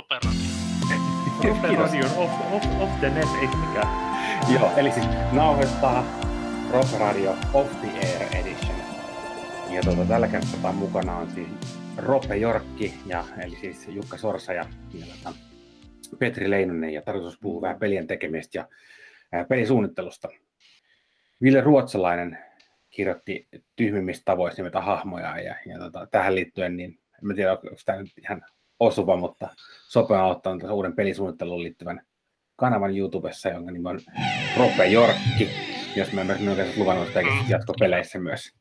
Roperadio. Roperadio off, off, off the net, ei mikään. Joo, eli siis nauhoittaa Rock Radio Off the Air Edition. Ja tuota, tällä kertaa mukana on siis Rope Jorkki, ja, eli siis Jukka Sorsa ja, ja tuota, Petri Leinonen, ja tarkoitus puhua vähän pelien tekemistä ja ää, pelisuunnittelusta. Ville Ruotsalainen kirjoitti tyhmimmistä tavoista nimetä hahmoja, ja, ja tota, tähän liittyen, niin en tiedä, onko tämä nyt ihan osuva, mutta Sope on ottanut uuden pelisuunnitteluun liittyvän kanavan YouTubessa, jonka nimi on Rope Jorkki, jos mä myös myös luvannut jatkopeleissä myös,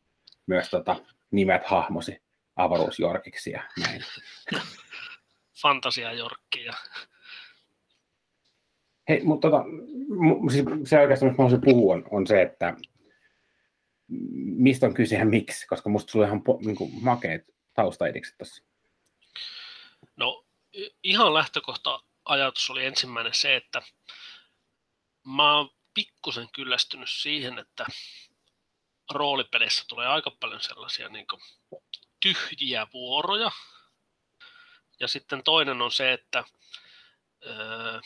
myös tota, nimet hahmosi avaruusjorkiksi ja näin. Fantasia Jorkki ja Hei, mutta tota, siis se oikeastaan, mistä haluaisin puhua, on, on se, että mistä on kyse ja miksi, koska musta sulla ihan po, niin kuin, makeet taustaidikset tässä. No ihan lähtökohta ajatus oli ensimmäinen se, että mä oon pikkusen kyllästynyt siihen, että roolipeleissä tulee aika paljon sellaisia niin kuin, tyhjiä vuoroja. Ja sitten toinen on se, että öö,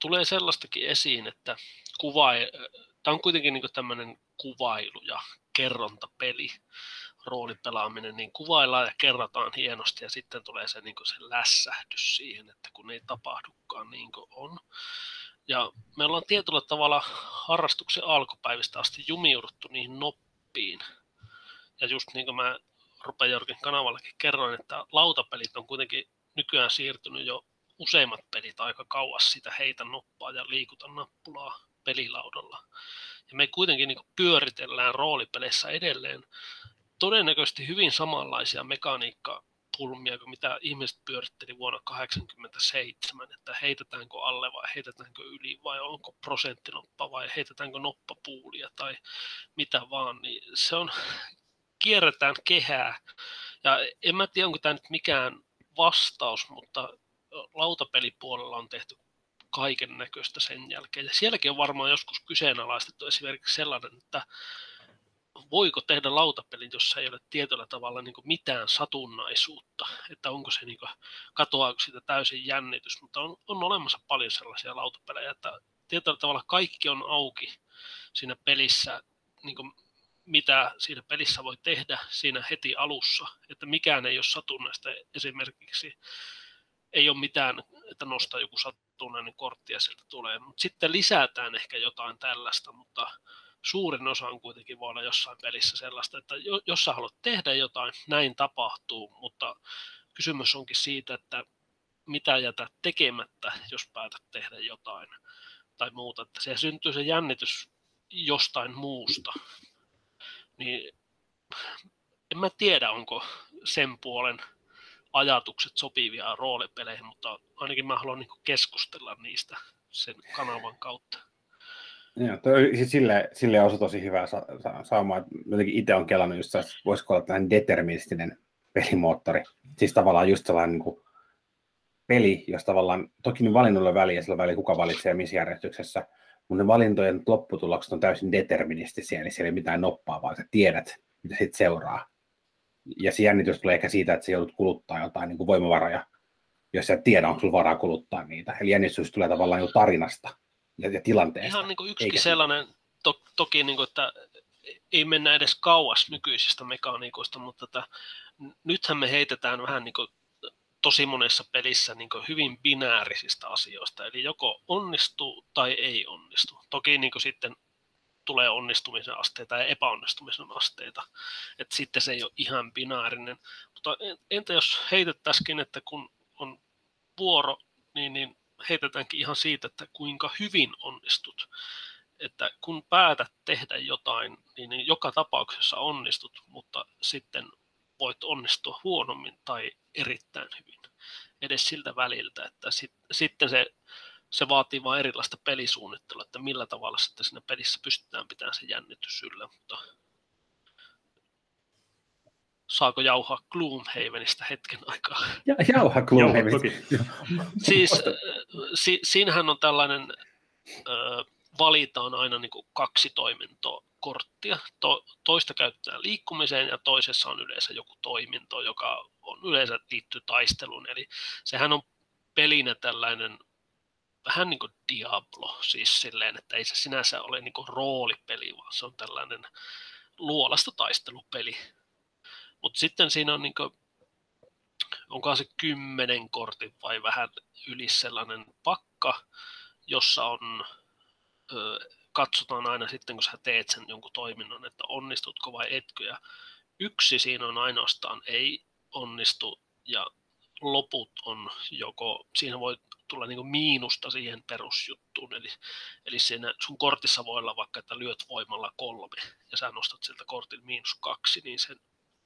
tulee sellaistakin esiin, että kuva, tämä on kuitenkin niin tämmöinen kuvailu ja kerrontapeli, roolipelaaminen, niin kuvaillaan ja kerrotaan hienosti ja sitten tulee se, niin se lässähdys siihen, että kun ei tapahdukaan niin kuin on. Ja me ollaan tietyllä tavalla harrastuksen alkupäivistä asti jumiuduttu niihin noppiin. Ja just niin kuin mä Jorkin kanavallakin kerroin, että lautapelit on kuitenkin nykyään siirtynyt jo useimmat pelit aika kauas sitä heitä noppaa ja liikuta nappulaa pelilaudalla. Ja me kuitenkin niin pyöritellään roolipeleissä edelleen todennäköisesti hyvin samanlaisia mekaniikkapulmia kuin mitä ihmiset pyöritteli vuonna 1987, että heitetäänkö alle vai heitetäänkö yli vai onko prosenttinoppa vai heitetäänkö noppapuulia tai mitä vaan, niin se on, kierretään kehää. Ja en mä tiedä, onko tämä nyt mikään vastaus, mutta lautapelipuolella on tehty kaiken näköistä sen jälkeen. Ja sielläkin on varmaan joskus kyseenalaistettu esimerkiksi sellainen, että voiko tehdä lautapelin, jossa ei ole tietyllä tavalla niin mitään satunnaisuutta, että onko se, niin kuin, katoaako siitä täysin jännitys, mutta on, on olemassa paljon sellaisia lautapelejä, että tietyllä tavalla kaikki on auki siinä pelissä, niin kuin, mitä siinä pelissä voi tehdä siinä heti alussa, että mikään ei ole satunnaista. Esimerkiksi ei ole mitään, että nostaa joku satunnainen kortti ja sieltä tulee. Mutta sitten lisätään ehkä jotain tällaista, mutta suurin osa on kuitenkin voi olla jossain pelissä sellaista, että jos sä haluat tehdä jotain, näin tapahtuu, mutta kysymys onkin siitä, että mitä jätä tekemättä, jos päätät tehdä jotain tai muuta. Että se syntyy se jännitys jostain muusta. Niin en mä tiedä, onko sen puolen ajatukset sopivia roolipeleihin, mutta ainakin mä haluan niin keskustella niistä sen kanavan kautta. Joo, sille, sille on tosi hyvä sa- sa- sauma. Jotenkin itse on kelannut just, että voisiko olla tällainen deterministinen pelimoottori. Siis tavallaan just sellainen niin kuin peli, jos tavallaan, toki niin valinnoilla väliä, sillä väliä kuka valitsee missä järjestyksessä, mutta ne valintojen lopputulokset on täysin deterministisia, eli siellä ei mitään noppaa, vaan sä tiedät, mitä sitten seuraa. Ja se jännitys tulee ehkä siitä, että sä joudut kuluttaa jotain niin kuin voimavaroja, jos sä et tiedä, onko sulla varaa kuluttaa niitä. Eli jännitys tulee tavallaan jo tarinasta, ja, ja tilanteesta. Ihan niin kuin yksikin sellainen, to, toki niin kuin, että ei mennä edes kauas nykyisistä mekaniikoista, mutta että nythän me heitetään vähän niin kuin tosi monessa pelissä niin hyvin binäärisistä asioista, eli joko onnistuu tai ei onnistu. Toki niin sitten tulee onnistumisen asteita ja epäonnistumisen asteita, että sitten se ei ole ihan binaarinen. Mutta entä jos heitettäisikin, että kun on vuoro, niin, niin heitetäänkin ihan siitä, että kuinka hyvin onnistut. Että kun päätät tehdä jotain, niin, niin joka tapauksessa onnistut, mutta sitten voit onnistua huonommin tai erittäin hyvin. Edes siltä väliltä, että sit, sitten se, se vaatii vain erilaista pelisuunnittelua, että millä tavalla sitten siinä pelissä pystytään pitämään se jännitys yllä, mutta saako jauhaa Gloomhavenista hetken aikaa? Ja, jauha Gloomhavenista. siis si, siinähän on tällainen, ö, valitaan aina niin kuin kaksi toimintoa korttia. To, toista käyttää liikkumiseen ja toisessa on yleensä joku toiminto, joka on yleensä liittyy taisteluun. Eli sehän on pelinä tällainen vähän niin kuin Diablo, siis silleen, että ei se sinänsä ole niin kuin roolipeli, vaan se on tällainen luolasta taistelupeli. Mutta sitten siinä on niin kuin, onkohan se kymmenen kortin vai vähän yli sellainen pakka, jossa on, ö, katsotaan aina sitten, kun sä teet sen jonkun toiminnon, että onnistutko vai etkö. Ja yksi siinä on ainoastaan ei onnistu ja loput on joko, siinä voi tulla niin miinusta siihen perusjuttuun, eli, eli siinä sun kortissa voi olla vaikka, että lyöt voimalla kolme ja sä nostat sieltä kortin miinus kaksi, niin sen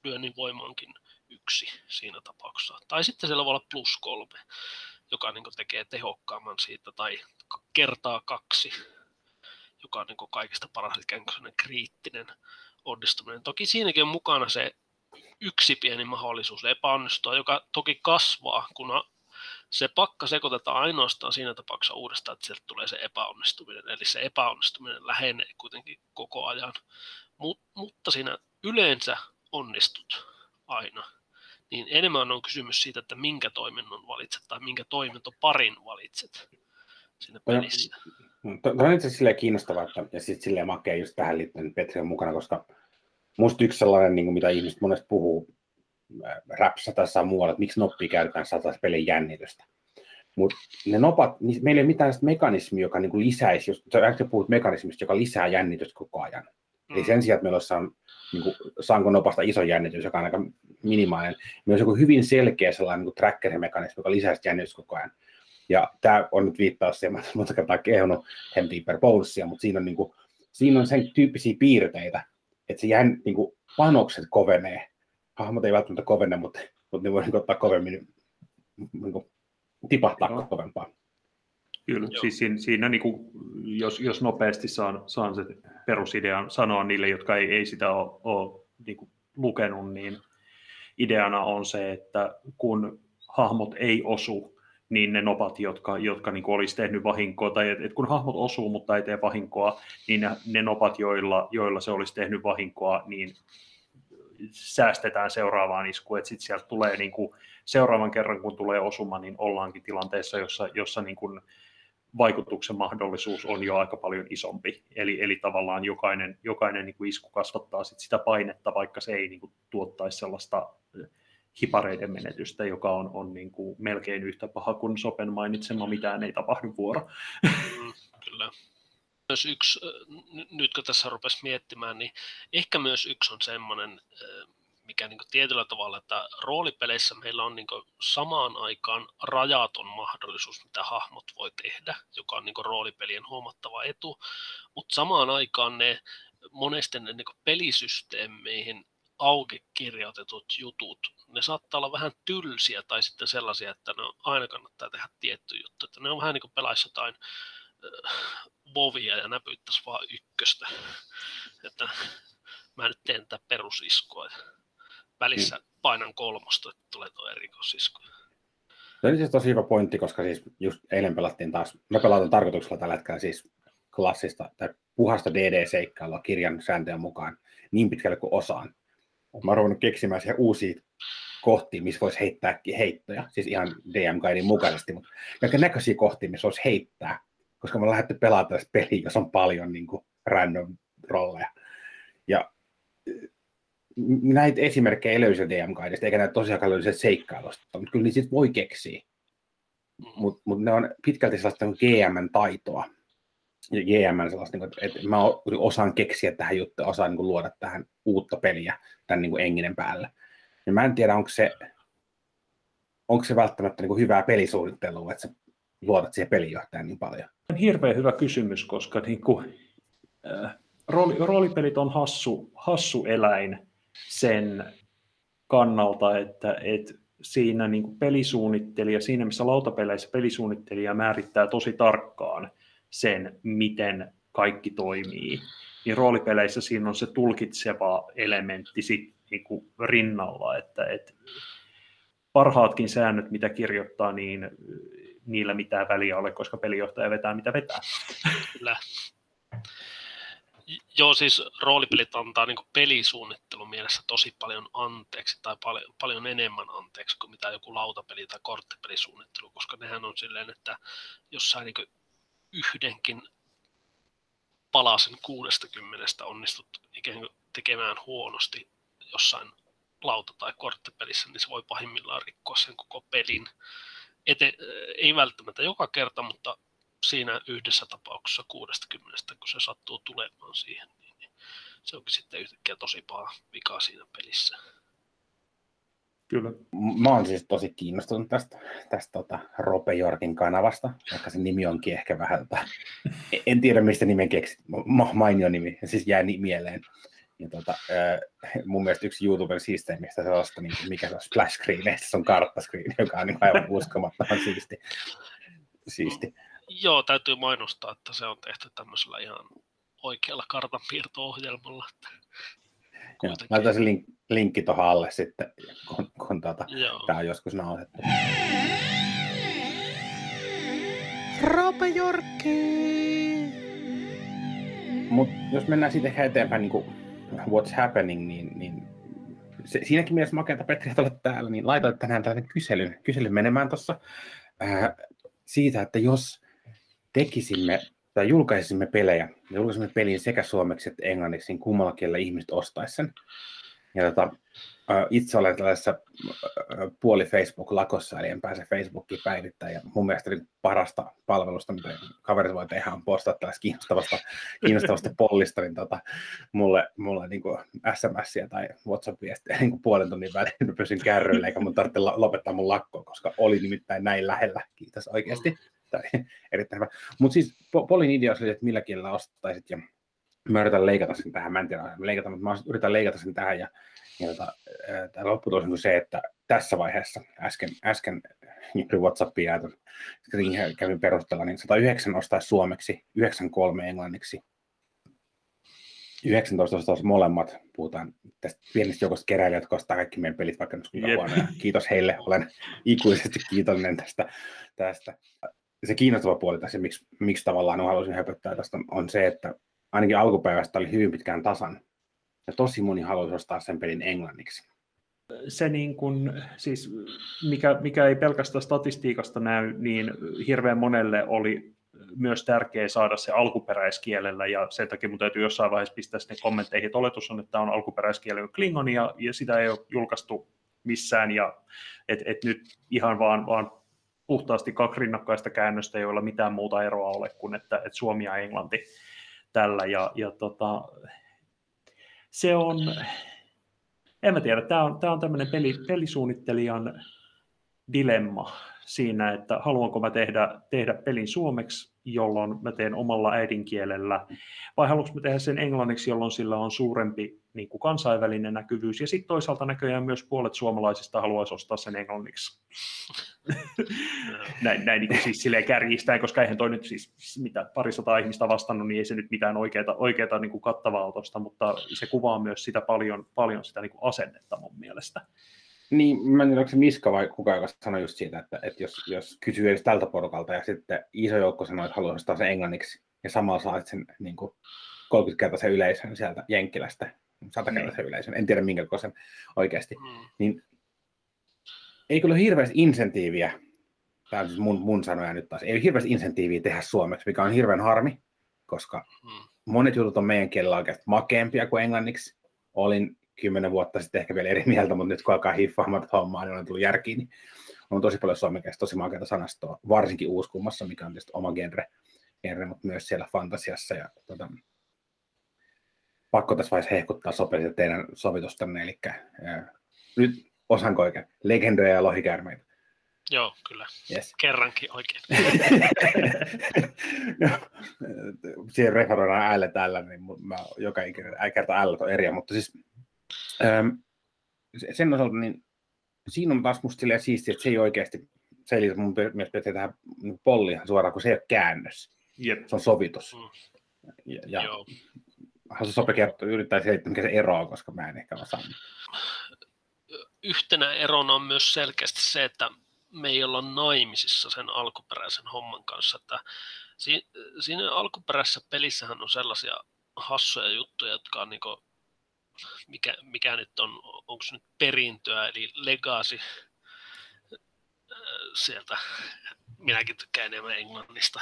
lyönnin voima onkin yksi siinä tapauksessa. Tai sitten siellä voi olla plus kolme, joka niin tekee tehokkaamman siitä, tai kertaa kaksi, joka on niin kaikista paras, eli kriittinen onnistuminen. Toki siinäkin on mukana se yksi pieni mahdollisuus epäonnistua, joka toki kasvaa, kun se pakka sekoitetaan ainoastaan siinä tapauksessa uudestaan, että sieltä tulee se epäonnistuminen. Eli se epäonnistuminen lähenee kuitenkin koko ajan. Mut, mutta siinä yleensä onnistut aina. Niin enemmän on kysymys siitä, että minkä toiminnon valitset tai minkä toimintoparin valitset siinä pelissä. Tämä on itse asiassa kiinnostavaa, että, ja sitten silleen makea just tähän liittyen Petri on mukana, koska Musta yksi sellainen, niin kuin mitä ihmiset monesti puhuu äh, räpsä tässä muualla, että miksi noppia käytetään saataisiin pelin jännitystä. Mutta ne nopat, niin meillä ei ole mitään mekanismia, joka niin kuin lisäisi, jos sä puhut mekanismista, joka lisää jännitystä koko ajan. Mm. Eli sen sijaan, että meillä olisi niin kuin, saanko nopasta iso jännitys, joka on aika minimaalinen, meillä olisi joku hyvin selkeä sellainen niin tracker-mekanismi, joka lisää jännitystä koko ajan. Ja tämä on nyt viittaus siihen, että monta kertaa kehunut Hemdeeper Bowlsia, mutta siinä on, niin kuin, siinä on sen tyyppisiä piirteitä, että se jään, niin kuin, panokset kovenee. Hahmot ei välttämättä kovene, mutta, mutta ne voi niin ottaa kovemmin, niin kuin, tipahtaa no. kovempaa. Kyllä, Joo. siis siinä, siinä niin kuin, jos, jos nopeasti saan, saan se perusidean sanoa niille, jotka ei, ei sitä ole, ole niin kuin, lukenut, niin ideana on se, että kun hahmot ei osu, niin ne nopat, jotka, jotka niin kuin olisi tehnyt vahinkoa, tai et, et kun hahmot osuu, mutta ei tee vahinkoa, niin ne, ne nopat, joilla, joilla se olisi tehnyt vahinkoa, niin säästetään seuraavaan iskuun, sitten sieltä tulee niin kuin, seuraavan kerran, kun tulee osuma, niin ollaankin tilanteessa, jossa, jossa niin kuin, vaikutuksen mahdollisuus on jo aika paljon isompi. Eli, eli tavallaan jokainen, jokainen niin kuin isku kasvattaa sit sitä painetta, vaikka se ei niin kuin, tuottaisi sellaista hipareiden menetystä, joka on, on niin kuin melkein yhtä paha kuin Sopen mainitsema, mitään ei tapahdu vuoro. Mm, kyllä. Myös yksi, nyt kun tässä rupesi miettimään, niin ehkä myös yksi on semmoinen, mikä niin tietyllä tavalla, että roolipeleissä meillä on niin samaan aikaan rajaton mahdollisuus, mitä hahmot voi tehdä, joka on niin roolipelien huomattava etu, mutta samaan aikaan ne monesti ne niin pelisysteemeihin auki kirjoitetut jutut, ne saattaa olla vähän tylsiä tai sitten sellaisia, että ne on, aina kannattaa tehdä tietty juttu. Että ne on vähän niin kuin pelaisi jotain äh, vovia ja näpyttäisi vaan ykköstä. Että mä nyt teen tätä perusiskua. Välissä painan kolmosta, että tulee tuo erikoisisku. Se oli siis tosi hyvä pointti, koska siis just eilen pelattiin taas, me pelataan tarkoituksella tällä hetkellä siis klassista tai puhasta DD-seikkailua kirjan sääntöjen mukaan niin pitkälle kuin osaan. Mä oon ruvennut keksimään siihen uusia kohtia, missä voisi heittää heittoja, siis ihan DM-guidin mukaisesti, mutta kaiken näköisiä kohtia, missä voisi heittää, koska me lähdetty pelaamaan tästä peliä, jos on paljon niin kuin, random rolleja. Ja näitä esimerkkejä ei löysi DM-guidista, eikä näitä tosiaan löysi seikkailusta, mutta kyllä niitä voi keksiä. Mutta mut ne on pitkälti sellaista GM-taitoa, GM sellaista, niin että mä osaan keksiä tähän juttuun, osaan niin luoda tähän uutta peliä tämän niin enginen päälle. Ja mä en tiedä, onko se, onko se välttämättä niin hyvää pelisuunnittelua, että sä luotat siihen pelijohtajan niin paljon. On hirveän hyvä kysymys, koska niin kuin, äh, rooli, roolipelit on hassu, hassu eläin sen kannalta, että et siinä niin kuin pelisuunnittelija, siinä missä lautapeleissä pelisuunnittelija määrittää tosi tarkkaan – sen, miten kaikki toimii. Niin roolipeleissä siinä on se tulkitseva elementti sit niinku rinnalla, että et parhaatkin säännöt, mitä kirjoittaa, niin niillä mitään väliä ole, koska pelijohtaja vetää mitä vetää. Kyllä. Joo, siis roolipelit antaa niin pelisuunnittelun mielessä tosi paljon anteeksi tai paljon, paljon enemmän anteeksi kuin mitä joku lautapeli tai korttipelisuunnittelu, koska nehän on silleen, että jossain niin yhdenkin palasen 60 onnistut ikään kuin tekemään huonosti jossain lauta- tai korttipelissä, niin se voi pahimmillaan rikkoa sen koko pelin. Ete, ei välttämättä joka kerta, mutta siinä yhdessä tapauksessa 60, kun se sattuu tulemaan siihen, niin, niin se onkin sitten yhtäkkiä tosi paha vika siinä pelissä. Kyllä. Mä oon siis tosi kiinnostunut tästä, tästä tota, Rope Jorkin kanavasta, vaikka se nimi onkin ehkä vähän, tota, en tiedä mistä nimen keksit, mainio nimi, siis jää mieleen. Ja tota, mun mielestä yksi YouTuben siisteimistä sellaista, niin mikä se on splash screen, se on karttascreen, joka on niin aivan uskomattoman siisti. siisti. Joo, täytyy mainostaa, että se on tehty tämmöisellä ihan oikealla kartanpiirto-ohjelmalla. laitan se link, linkki tuohon alle sitten, kun, kun tuota, tämä on joskus nauhoitettu. Rope Jorkki! Mutta jos mennään sitten ehkä eteenpäin niin kuin what's happening, niin, niin se, siinäkin mielessä makeata Petri, että olet täällä, niin laitoit tänään tällainen kyselyn, kyselyn menemään tuossa siitä, että jos tekisimme tai julkaisimme pelejä, julkaisimme pelin sekä suomeksi että englanniksi, niin kummalla kielellä ihmiset ostaisi sen. Ja tota, itse olen tällaisessa puoli Facebook-lakossa, eli en pääse Facebookiin päivittämään. Ja mun mielestä niin parasta palvelusta, mitä kaverit voi tehdä, on postata tällaista kiinnostavasta, kiinnostavasta pollista, niin tota, mulle, mulle niin SMS-iä tai WhatsApp-viestiä niin puolen tunnin välein, mä pysyn kärryillä, eikä mun tarvitse lopettaa mun lakkoa, koska oli nimittäin näin lähellä. Kiitos oikeasti. Tai, erittäin hyvä. Mutta siis Polin idea oli, että millä kielellä ostaisit, ja mä yritän leikata sen tähän, mä en tiedä, leikata, mutta mä yritän leikata sen tähän, ja ja tota, tämä lopputulos on se, että tässä vaiheessa, äsken, äsken juuri Whatsappia kävin perustella, niin 109 ostaisi suomeksi, 93 englanniksi, 19 ostaisi molemmat. Puhutaan tästä pienestä joukosta keräilijät, jotka ostaa kaikki meidän pelit, vaikka nyt huonoja. Kiitos heille, olen ikuisesti kiitollinen tästä. tästä. Se kiinnostava puoli tässä, miksi, miksi tavallaan haluaisin höpöttää tästä, on se, että ainakin alkupäivästä oli hyvin pitkään tasan. Ja tosi moni haluaisi ostaa sen pelin englanniksi. Se niin kun, siis mikä, mikä ei pelkästään statistiikasta näy, niin hirveän monelle oli myös tärkeää saada se alkuperäiskielellä, ja sen takia mun täytyy jossain vaiheessa pistää sinne kommentteihin, että oletus on, että tämä on alkuperäiskielellä Klingon, ja, ja sitä ei ole julkaistu missään, ja et, et nyt ihan vaan, vaan puhtaasti kaksi rinnakkaista käännöstä, joilla mitään muuta eroa ole kuin, että, että Suomi ja Englanti tällä, ja, ja tota, se on, en mä tiedä, tämä on, tämä on tämmöinen peli, pelisuunnittelijan dilemma siinä, että haluanko mä tehdä, tehdä pelin suomeksi, jolloin mä teen omalla äidinkielellä, vai haluanko mä tehdä sen englanniksi, jolloin sillä on suurempi niin kuin kansainvälinen näkyvyys, ja sitten toisaalta näköjään myös puolet suomalaisista haluaisi ostaa sen englanniksi. näin, näin niin kuin siis silleen kärjistäen, koska eihän toi nyt siis mitä parisataa ihmistä vastannut, niin ei se nyt mitään oikeaa, oikeata niin kuin kattavaa otosta, mutta se kuvaa myös sitä paljon, paljon sitä niin kuin asennetta mun mielestä. Niin, mä en tiedä, onko se Miska vai kuka, joka sanoi just siitä, että, että jos, jos kysyy edes tältä porukalta ja sitten iso joukko sanoo, että haluaa ostaa sen englanniksi ja samalla saat sen niin kuin 30-kertaisen yleisön sieltä Jenkkilästä, 100-kertaisen niin. yleisön, en tiedä minkä kosen oikeasti, mm. niin ei kyllä ole hirveästi insentiiviä, tämä on siis mun, mun sanoja nyt taas, ei ole hirveästi insentiiviä tehdä suomeksi, mikä on hirveän harmi, koska mm. monet jutut on meidän kielellä oikeasti makeampia kuin englanniksi. Olin kymmenen vuotta sitten ehkä vielä eri mieltä, mutta nyt kun alkaa hiffaamaan hommaa, niin on tullut järkiin, niin on tosi paljon suomenkielistä, tosi makeata sanastoa, varsinkin uuskummassa, mikä on tietysti oma genre, genre mutta myös siellä fantasiassa. Ja, tota, pakko tässä vaiheessa hehkuttaa sopellisesti teidän sovitustanne, eli ää, nyt osanko oikein, legendoja ja lohikäärmeitä. Joo, kyllä. Yes. Kerrankin oikein. no, siihen referoidaan äälle tällä, niin mä joka kerta äällä on eri, mutta siis sen osalta, niin siinä on taas musta silleen siistiä, että se ei oikeasti, se ei mun mielestä pitää tehdä pollihan suoraan, kun se ei ole käännös. Yep. Se on sovitus. Mm. Ja, ja haluaisin sopia kertoa, yrittää selittää, mikä se ero on, koska mä en ehkä osaa. Yhtenä erona on myös selkeästi se, että me ei olla naimisissa sen alkuperäisen homman kanssa. Että siinä alkuperäisessä pelissähän on sellaisia hassuja juttuja, jotka on niin mikä, mikä nyt on, onko nyt perintöä, eli legacy sieltä. Minäkin tykkään enemmän englannista.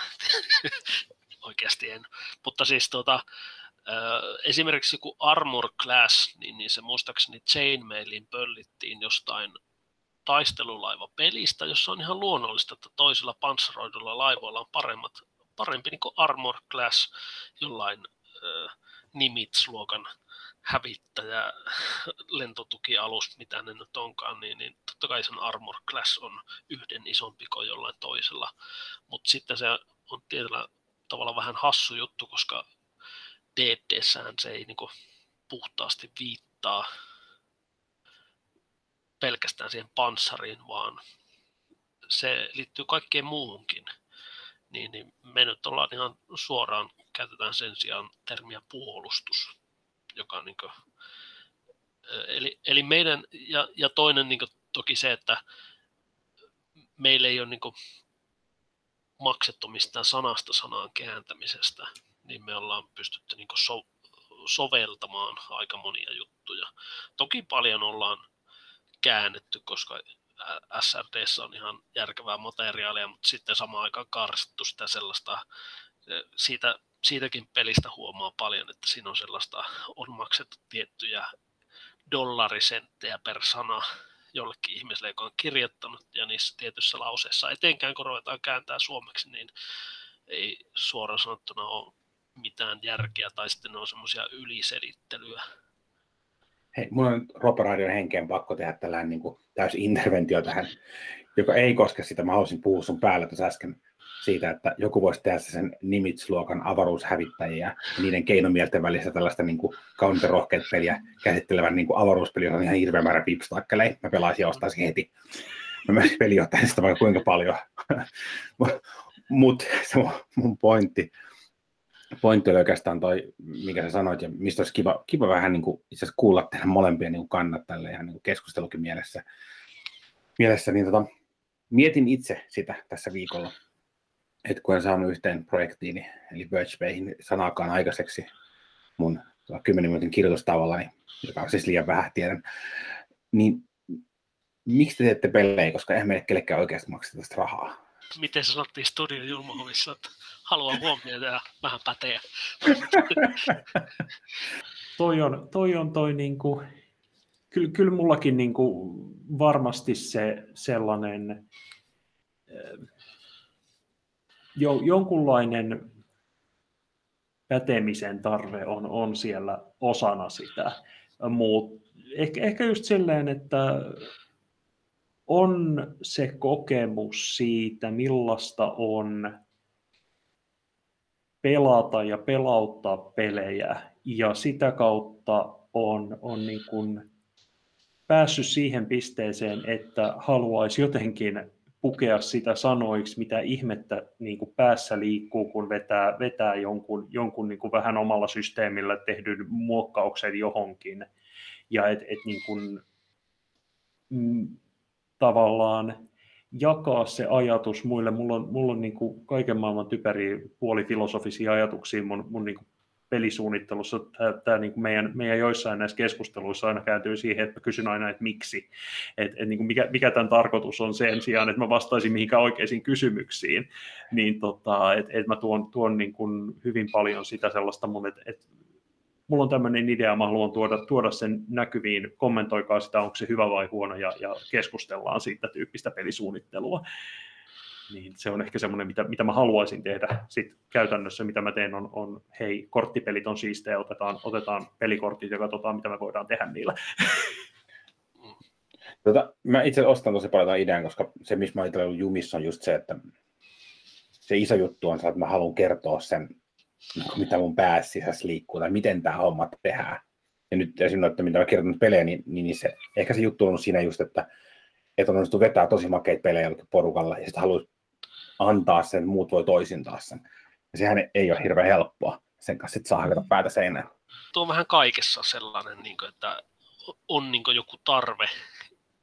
Oikeasti en. Mutta siis tuota, esimerkiksi joku Armor Class, niin, niin se muistaakseni Chainmailin pöllittiin jostain taistelulaivapelistä, jossa on ihan luonnollista, että toisilla panssaroidulla laivoilla on paremmat, parempi niin kuin Armor Class jollain äh, Nimitz-luokan hävittäjä, lentotukialus, mitä ne nyt onkaan, niin, niin totta kai sen Armor Class on yhden isompi kuin jollain toisella. Mutta sitten se on tietyllä tavalla vähän hassu juttu, koska DDssähän se ei niinku puhtaasti viittaa pelkästään siihen panssariin, vaan se liittyy kaikkeen muuhunkin. Niin, niin me nyt ollaan ihan suoraan, käytetään sen sijaan termiä puolustus, joka niin kuin, eli, eli meidän, ja, ja toinen niin kuin, toki se, että meillä ei ole niin kuin, maksettu mistään sanasta sanaan kääntämisestä, niin me ollaan pystytty niin so, soveltamaan aika monia juttuja. Toki paljon ollaan käännetty, koska SRD on ihan järkevää materiaalia, mutta sitten samaan aikaan karsittu sitä sellaista, siitä, siitäkin pelistä huomaa paljon, että siinä on sellaista, on maksettu tiettyjä dollarisenttejä per sana jollekin ihmiselle, joka on kirjoittanut, ja niissä tietyissä lauseissa, etenkään kun ruvetaan kääntää suomeksi, niin ei suoraan sanottuna ole mitään järkeä, tai sitten on semmoisia yliselittelyä. Hei, mulla on Roperadion henkeen pakko tehdä tällainen niin täysi interventio tähän, joka ei koske sitä. Mä haluaisin puhua sun päällä tuossa äsken siitä, että joku voisi tehdä sen Nimitz-luokan avaruushävittäjiä ja niiden keinomielten välissä tällaista niin rohkeat peliä käsittelevän niin avaruuspeli, on ihan hirveä määrä pipstakkeleja. Mä pelaisin ja ostaisin heti. Mä myös peli sitä vaikka kuinka paljon. Mutta se mun pointti pointti oli oikeastaan toi, mikä sä sanoit, ja mistä olisi kiva, kiva vähän niin kuin, itse asiassa kuulla teidän molempia niin kannat tälle ihan niin keskustelukin mielessä. mielessä niin tota, mietin itse sitä tässä viikolla, että kun en saanut yhteen projektiin, eli Birch Bayhin sanaakaan aikaiseksi mun 10 minuutin kirjoitustavalla, niin, joka on siis liian vähän, tiedän, niin miksi te teette pelejä, koska eihän meille kellekään oikeasti makseta tästä rahaa? Miten sanottiin Studio Julmahovissa, että haluan huomioida ja vähän päteä. toi on toi, on toi niinku, kyllä, kyllä mullakin niinku varmasti se sellainen jo, jonkunlainen pätemisen tarve on, on siellä osana sitä. Mut ehkä, ehkä just silleen, että on se kokemus siitä, millaista on pelata ja pelauttaa pelejä ja sitä kautta on, on niin kuin päässyt siihen pisteeseen, että haluaisi jotenkin pukea sitä sanoiksi, mitä ihmettä niin kuin päässä liikkuu, kun vetää, vetää jonkun, jonkun niin kuin vähän omalla systeemillä tehdyn muokkauksen johonkin. Ja et, et niin kuin, mm, tavallaan jakaa se ajatus muille. Mulla on, mulla on niin kuin kaiken maailman typeriä puolifilosofisia ajatuksia mun, mun niin kuin pelisuunnittelussa. Tämä, tämä niin kuin meidän, meidän joissain näissä keskusteluissa aina kääntyy siihen, että mä kysyn aina, että miksi. Et, et niin kuin mikä, mikä tämän tarkoitus on sen sijaan, että mä vastaisin mihinkään oikeisiin kysymyksiin. Niin tota, että et mä tuon, tuon niin kuin hyvin paljon sitä sellaista mun, että et mulla on tämmöinen idea, mä haluan tuoda, tuoda sen näkyviin, kommentoikaa sitä, onko se hyvä vai huono, ja, ja keskustellaan siitä tyyppistä pelisuunnittelua. Niin se on ehkä semmoinen, mitä, mitä mä haluaisin tehdä. Sitten käytännössä, mitä mä teen, on, on hei, korttipelit on siistejä, otetaan, otetaan pelikortit ja katsotaan, mitä me voidaan tehdä niillä. Tota, mä itse ostan tosi paljon idean, koska se, missä mä itse jumissa, on just se, että se iso juttu on se, että mä haluan kertoa sen mitä mun päässä liikkuu tai miten tämä homma tehdään. Ja nyt esimerkiksi, että mitä mä kirjoitan pelejä, niin, niin se, ehkä se juttu on siinä just, että, että on onnistu vetää tosi makeita pelejä porukalla ja sitten haluaisi antaa sen, muut voi toisintaa sen. Ja sehän ei ole hirveän helppoa sen kanssa sit saa hakata päätä seinään. Tuo on vähän kaikessa sellainen, niin kuin, että on niin kuin joku tarve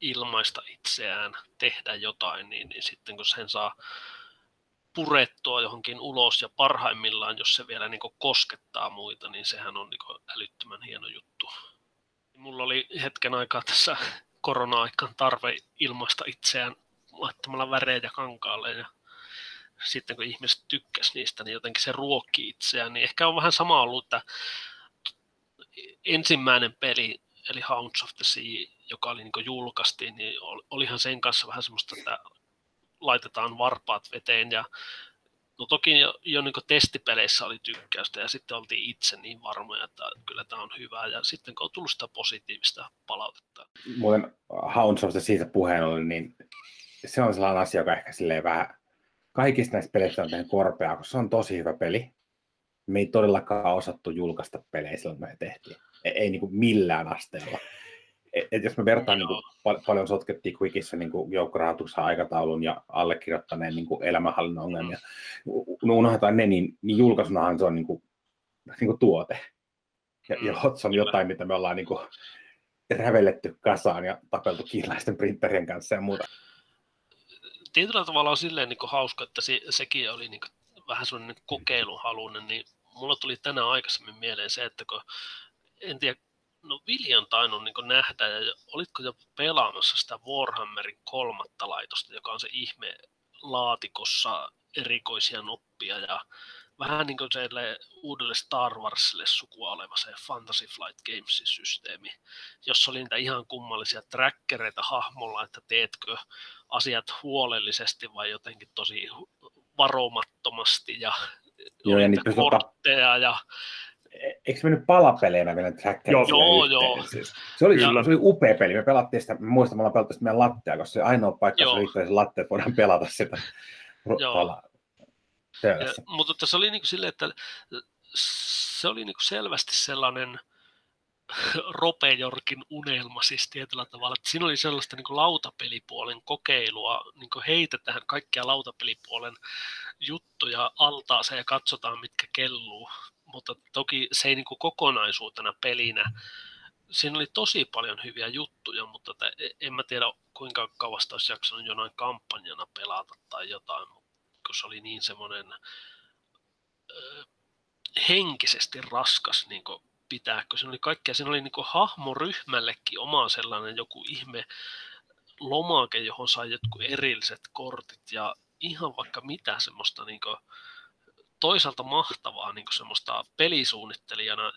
ilmaista itseään, tehdä jotain, niin, niin sitten kun sen saa purettua johonkin ulos ja parhaimmillaan, jos se vielä niin koskettaa muita, niin sehän on niin älyttömän hieno juttu. Mulla oli hetken aikaa tässä korona-aikaan tarve ilmaista itseään laittamalla värejä kankaalle ja sitten kun ihmiset tykkäs niistä, niin jotenkin se ruokki itseään, niin ehkä on vähän sama ollut, että ensimmäinen peli, eli Hounds of the Sea, joka oli niin julkaistiin, niin olihan sen kanssa vähän semmoista, että laitetaan varpaat veteen ja No toki jo, jo niin testipeleissä oli tykkäystä ja sitten oltiin itse niin varmoja, että kyllä tämä on hyvä ja sitten kun on tullut sitä positiivista palautetta. Muuten Hounds of the siitä puheen ollen, niin se on sellainen asia, joka ehkä silleen vähän kaikista näistä peleistä on tehnyt korpeaa, koska se on tosi hyvä peli. Me ei todellakaan osattu julkaista pelejä silloin, me tehtiin. Ei, ei niin kuin millään asteella. Et, et jos me vertaan, niin kuin, pal- paljon sotkettiin Quickissä niin joukkorahoituksen aikataulun ja allekirjoittaneen niin kuin elämänhallinnan ongelmia, no unohdetaan ne, niin, niin julkaisunahan se on niin kuin, niin kuin tuote. Ja, ja HOTS on jotain, mitä me ollaan niin kuin, rävelletty kasaan ja tapeltu kiinalaisten printerien kanssa ja muuta tietyllä tavalla on silleen niin kuin hauska, että se, sekin oli niin kuin vähän sellainen kokeiluhalunen, niin mulla tuli tänään aikaisemmin mieleen se, että kun en tiedä, no Vili on tainnut niin nähdä, ja olitko jo pelaamassa sitä Warhammerin kolmatta laitosta, joka on se ihme laatikossa erikoisia noppia ja vähän niin kuin uudelle Star Warsille sukua oleva se Fantasy Flight Games-systeemi, jossa oli niitä ihan kummallisia trackereita hahmolla, että teetkö asiat huolellisesti vai jotenkin tosi varomattomasti ja, joo, ja niitä kortteja ja e-, Eikö me nyt palapeleinä vielä trackerit? Joo, joo. Siis, se, oli, se oli upea peli. Me pelattiin sitä, muistan, me pelattiin sitä meidän lattea, koska se ainoa paikka, joo. se se latte, että voidaan pelata sitä. Joo. Ja, mutta se oli niin kuin silleen, että se oli niin kuin selvästi sellainen Ropejorkin unelma siis tietyllä tavalla. Että siinä oli sellaista niin kuin lautapelipuolen kokeilua, niin kuin heitetään kaikkia lautapelipuolen juttuja altaaseen ja katsotaan mitkä kelluu. Mutta toki se ei niin kuin kokonaisuutena pelinä. Siinä oli tosi paljon hyviä juttuja, mutta e, en mä tiedä kuinka kauasta olisi jaksanut jonain kampanjana pelata tai jotain, kun se oli niin semmoinen henkisesti raskas niin pitää, kun siinä oli kaikkea, siinä oli niin hahmoryhmällekin oma sellainen joku ihme lomake, johon sai jotkut erilliset kortit ja ihan vaikka mitä semmoista niin toisaalta mahtavaa niin semmoista pelisuunnittelijana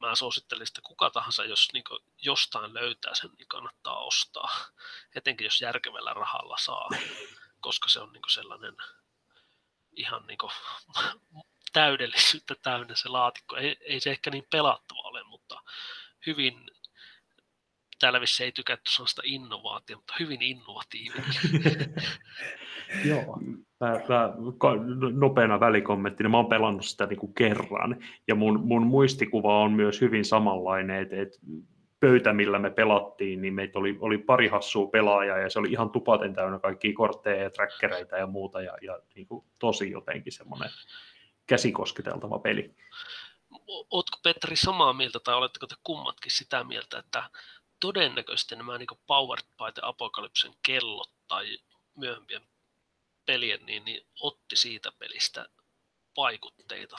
mä suosittelen että kuka tahansa, jos niin jostain löytää sen, niin kannattaa ostaa. Etenkin jos järkevällä rahalla saa, koska se on niin sellainen ihan niin kuin täydellisyyttä täynnä se laatikko. Ei, ei se ehkä niin pelattava ole, mutta hyvin, täällä vissi ei tykätty sellaista innovaatio, mutta hyvin innovatiivinen. Joo. Mä, mä, nopeana välikommenttina, mä oon pelannut sitä niin kuin kerran, ja mun, mun muistikuva on myös hyvin samanlainen, että, että pöytä, millä me pelattiin, niin meitä oli, oli pari hassua pelaajaa, ja se oli ihan tupaten täynnä kaikkia kortteja ja trackereita ja muuta, ja, ja niin kuin tosi jotenkin semmoinen käsikosketeltava peli. Oletko Petri samaa mieltä tai oletteko te kummatkin sitä mieltä, että todennäköisesti nämä niin Powered by the Apocalypsen kellot tai myöhempien pelien, niin, niin otti siitä pelistä vaikutteita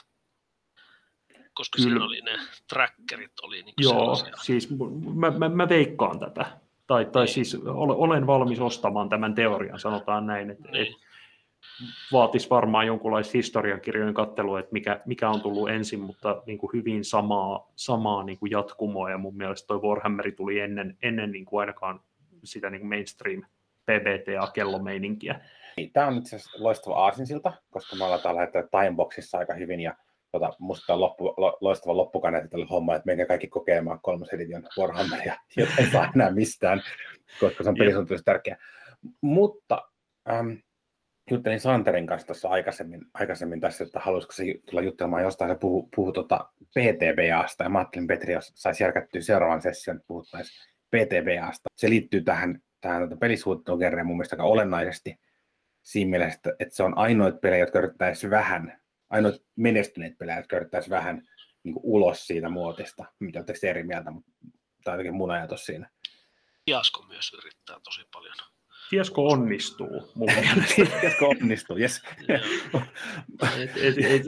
koska Kyllä. siinä oli ne trackerit oli niin Joo, sellaisia. siis mä, mä, mä veikkaan tätä. Tai, tai niin. siis olen valmis ostamaan tämän teorian, sanotaan näin, että niin. et, vaatisi varmaan jonkunlaista historiakirjojen kattelua, että mikä, mikä on tullut ensin, mutta niin kuin hyvin samaa, samaa niin kuin jatkumoa, ja mun mielestä toi Warhammer tuli ennen, ennen niin kuin ainakaan sitä niin kuin mainstream PBTA-kellomeininkiä. Niin, Tämä on itse asiassa loistava aasinsilta, koska me ollaan tällä hetkellä Timeboxissa aika hyvin, ja tota, musta on loppu, lo, loistava loppukaneetti tälle homma, että meidän kaikki kokemaan kolmas edition Warhammeria, jota ei saa enää mistään, koska se on pelisuunnitelmassa tärkeä. Mutta ähm, juttelin Santerin kanssa tuossa aikaisemmin, aikaisemmin tässä, että haluaisiko se tulla juttelemaan jostain, se puhuu, puhuu tuota PTBAsta, ja mä ajattelin, Petri, jos saisi järkättyä seuraavan session, että puhuttaisiin PTBAsta. Se liittyy tähän, tähän tuota pelisuunnittelukerreen mun mielestä aika olennaisesti siinä mielessä, että, että se on ainoat pelejä, jotka yrittäisi vähän, ainoat menestyneet pelejä, jotka yrittäisi vähän niin kuin ulos siitä muotista, mitä olette eri mieltä, mutta tämä on jotenkin mun ajatus siinä. Fiasko myös yrittää tosi paljon. Fiesko onnistuu mun mielestä. Onnistuu, yes. et, et, et,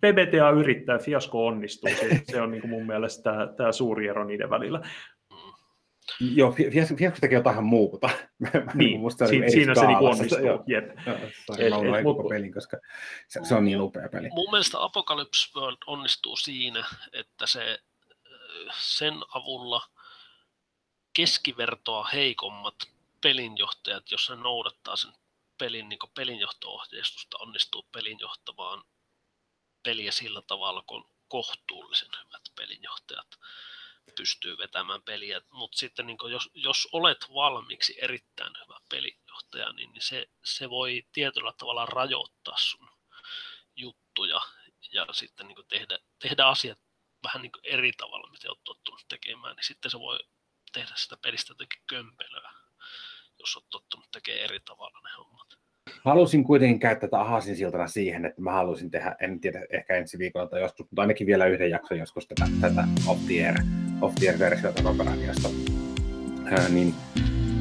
PBTA yrittää, Fiasko onnistuu. Se, se on niin kuin mun mielestä tämä, tämä suuri ero niiden välillä. Joo, Fiasko, Fiasko tekee jotain muuta. Niin, Musta si- siinä se niin onnistuu. Joo, Jep. Joo, koko pelin, koska se, se on niin upea peli. Mun mielestä Apocalypse World onnistuu siinä, että se sen avulla keskivertoa heikommat pelinjohtajat, jos ne noudattaa sen pelin niin pelinjohto-ohjeistusta, onnistuu pelinjohtamaan peliä sillä tavalla, kun kohtuullisen hyvät pelinjohtajat pystyy vetämään peliä. Mutta sitten niin jos, jos olet valmiiksi erittäin hyvä pelinjohtaja, niin, niin se, se voi tietyllä tavalla rajoittaa sun juttuja ja sitten niin tehdä, tehdä asiat vähän niin eri tavalla, mitä olet tottunut tekemään, niin sitten se voi tehdä sitä pelistä jotenkin kömpelöä, jos olet tottunut tekemään eri tavalla ne hommat. Halusin kuitenkin käyttää tätä ahasin siltana siihen, että mä haluaisin tehdä, en tiedä, ehkä ensi viikolla tai joskus, mutta ainakin vielä yhden jakson joskus tätä, tätä off-the-air, off-the-air-versiota Roperadiosta, niin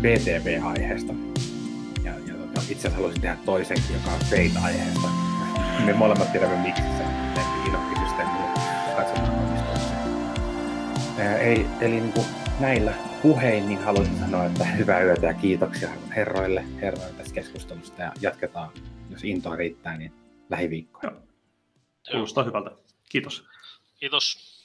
PTV-aiheesta. Ja, ja tota, itse asiassa haluaisin tehdä toisenkin, joka on Fate-aiheesta. Me molemmat tiedämme, miksi se inokkisysteemiä. Katsotaan ei, eli niin kuin näillä puhein niin haluaisin sanoa, että hyvää yötä ja kiitoksia herroille, herroille tästä keskustelusta ja jatketaan, jos intoa riittää, niin lähiviikkoina. Kuulostaa hyvältä. Kiitos. Kiitos.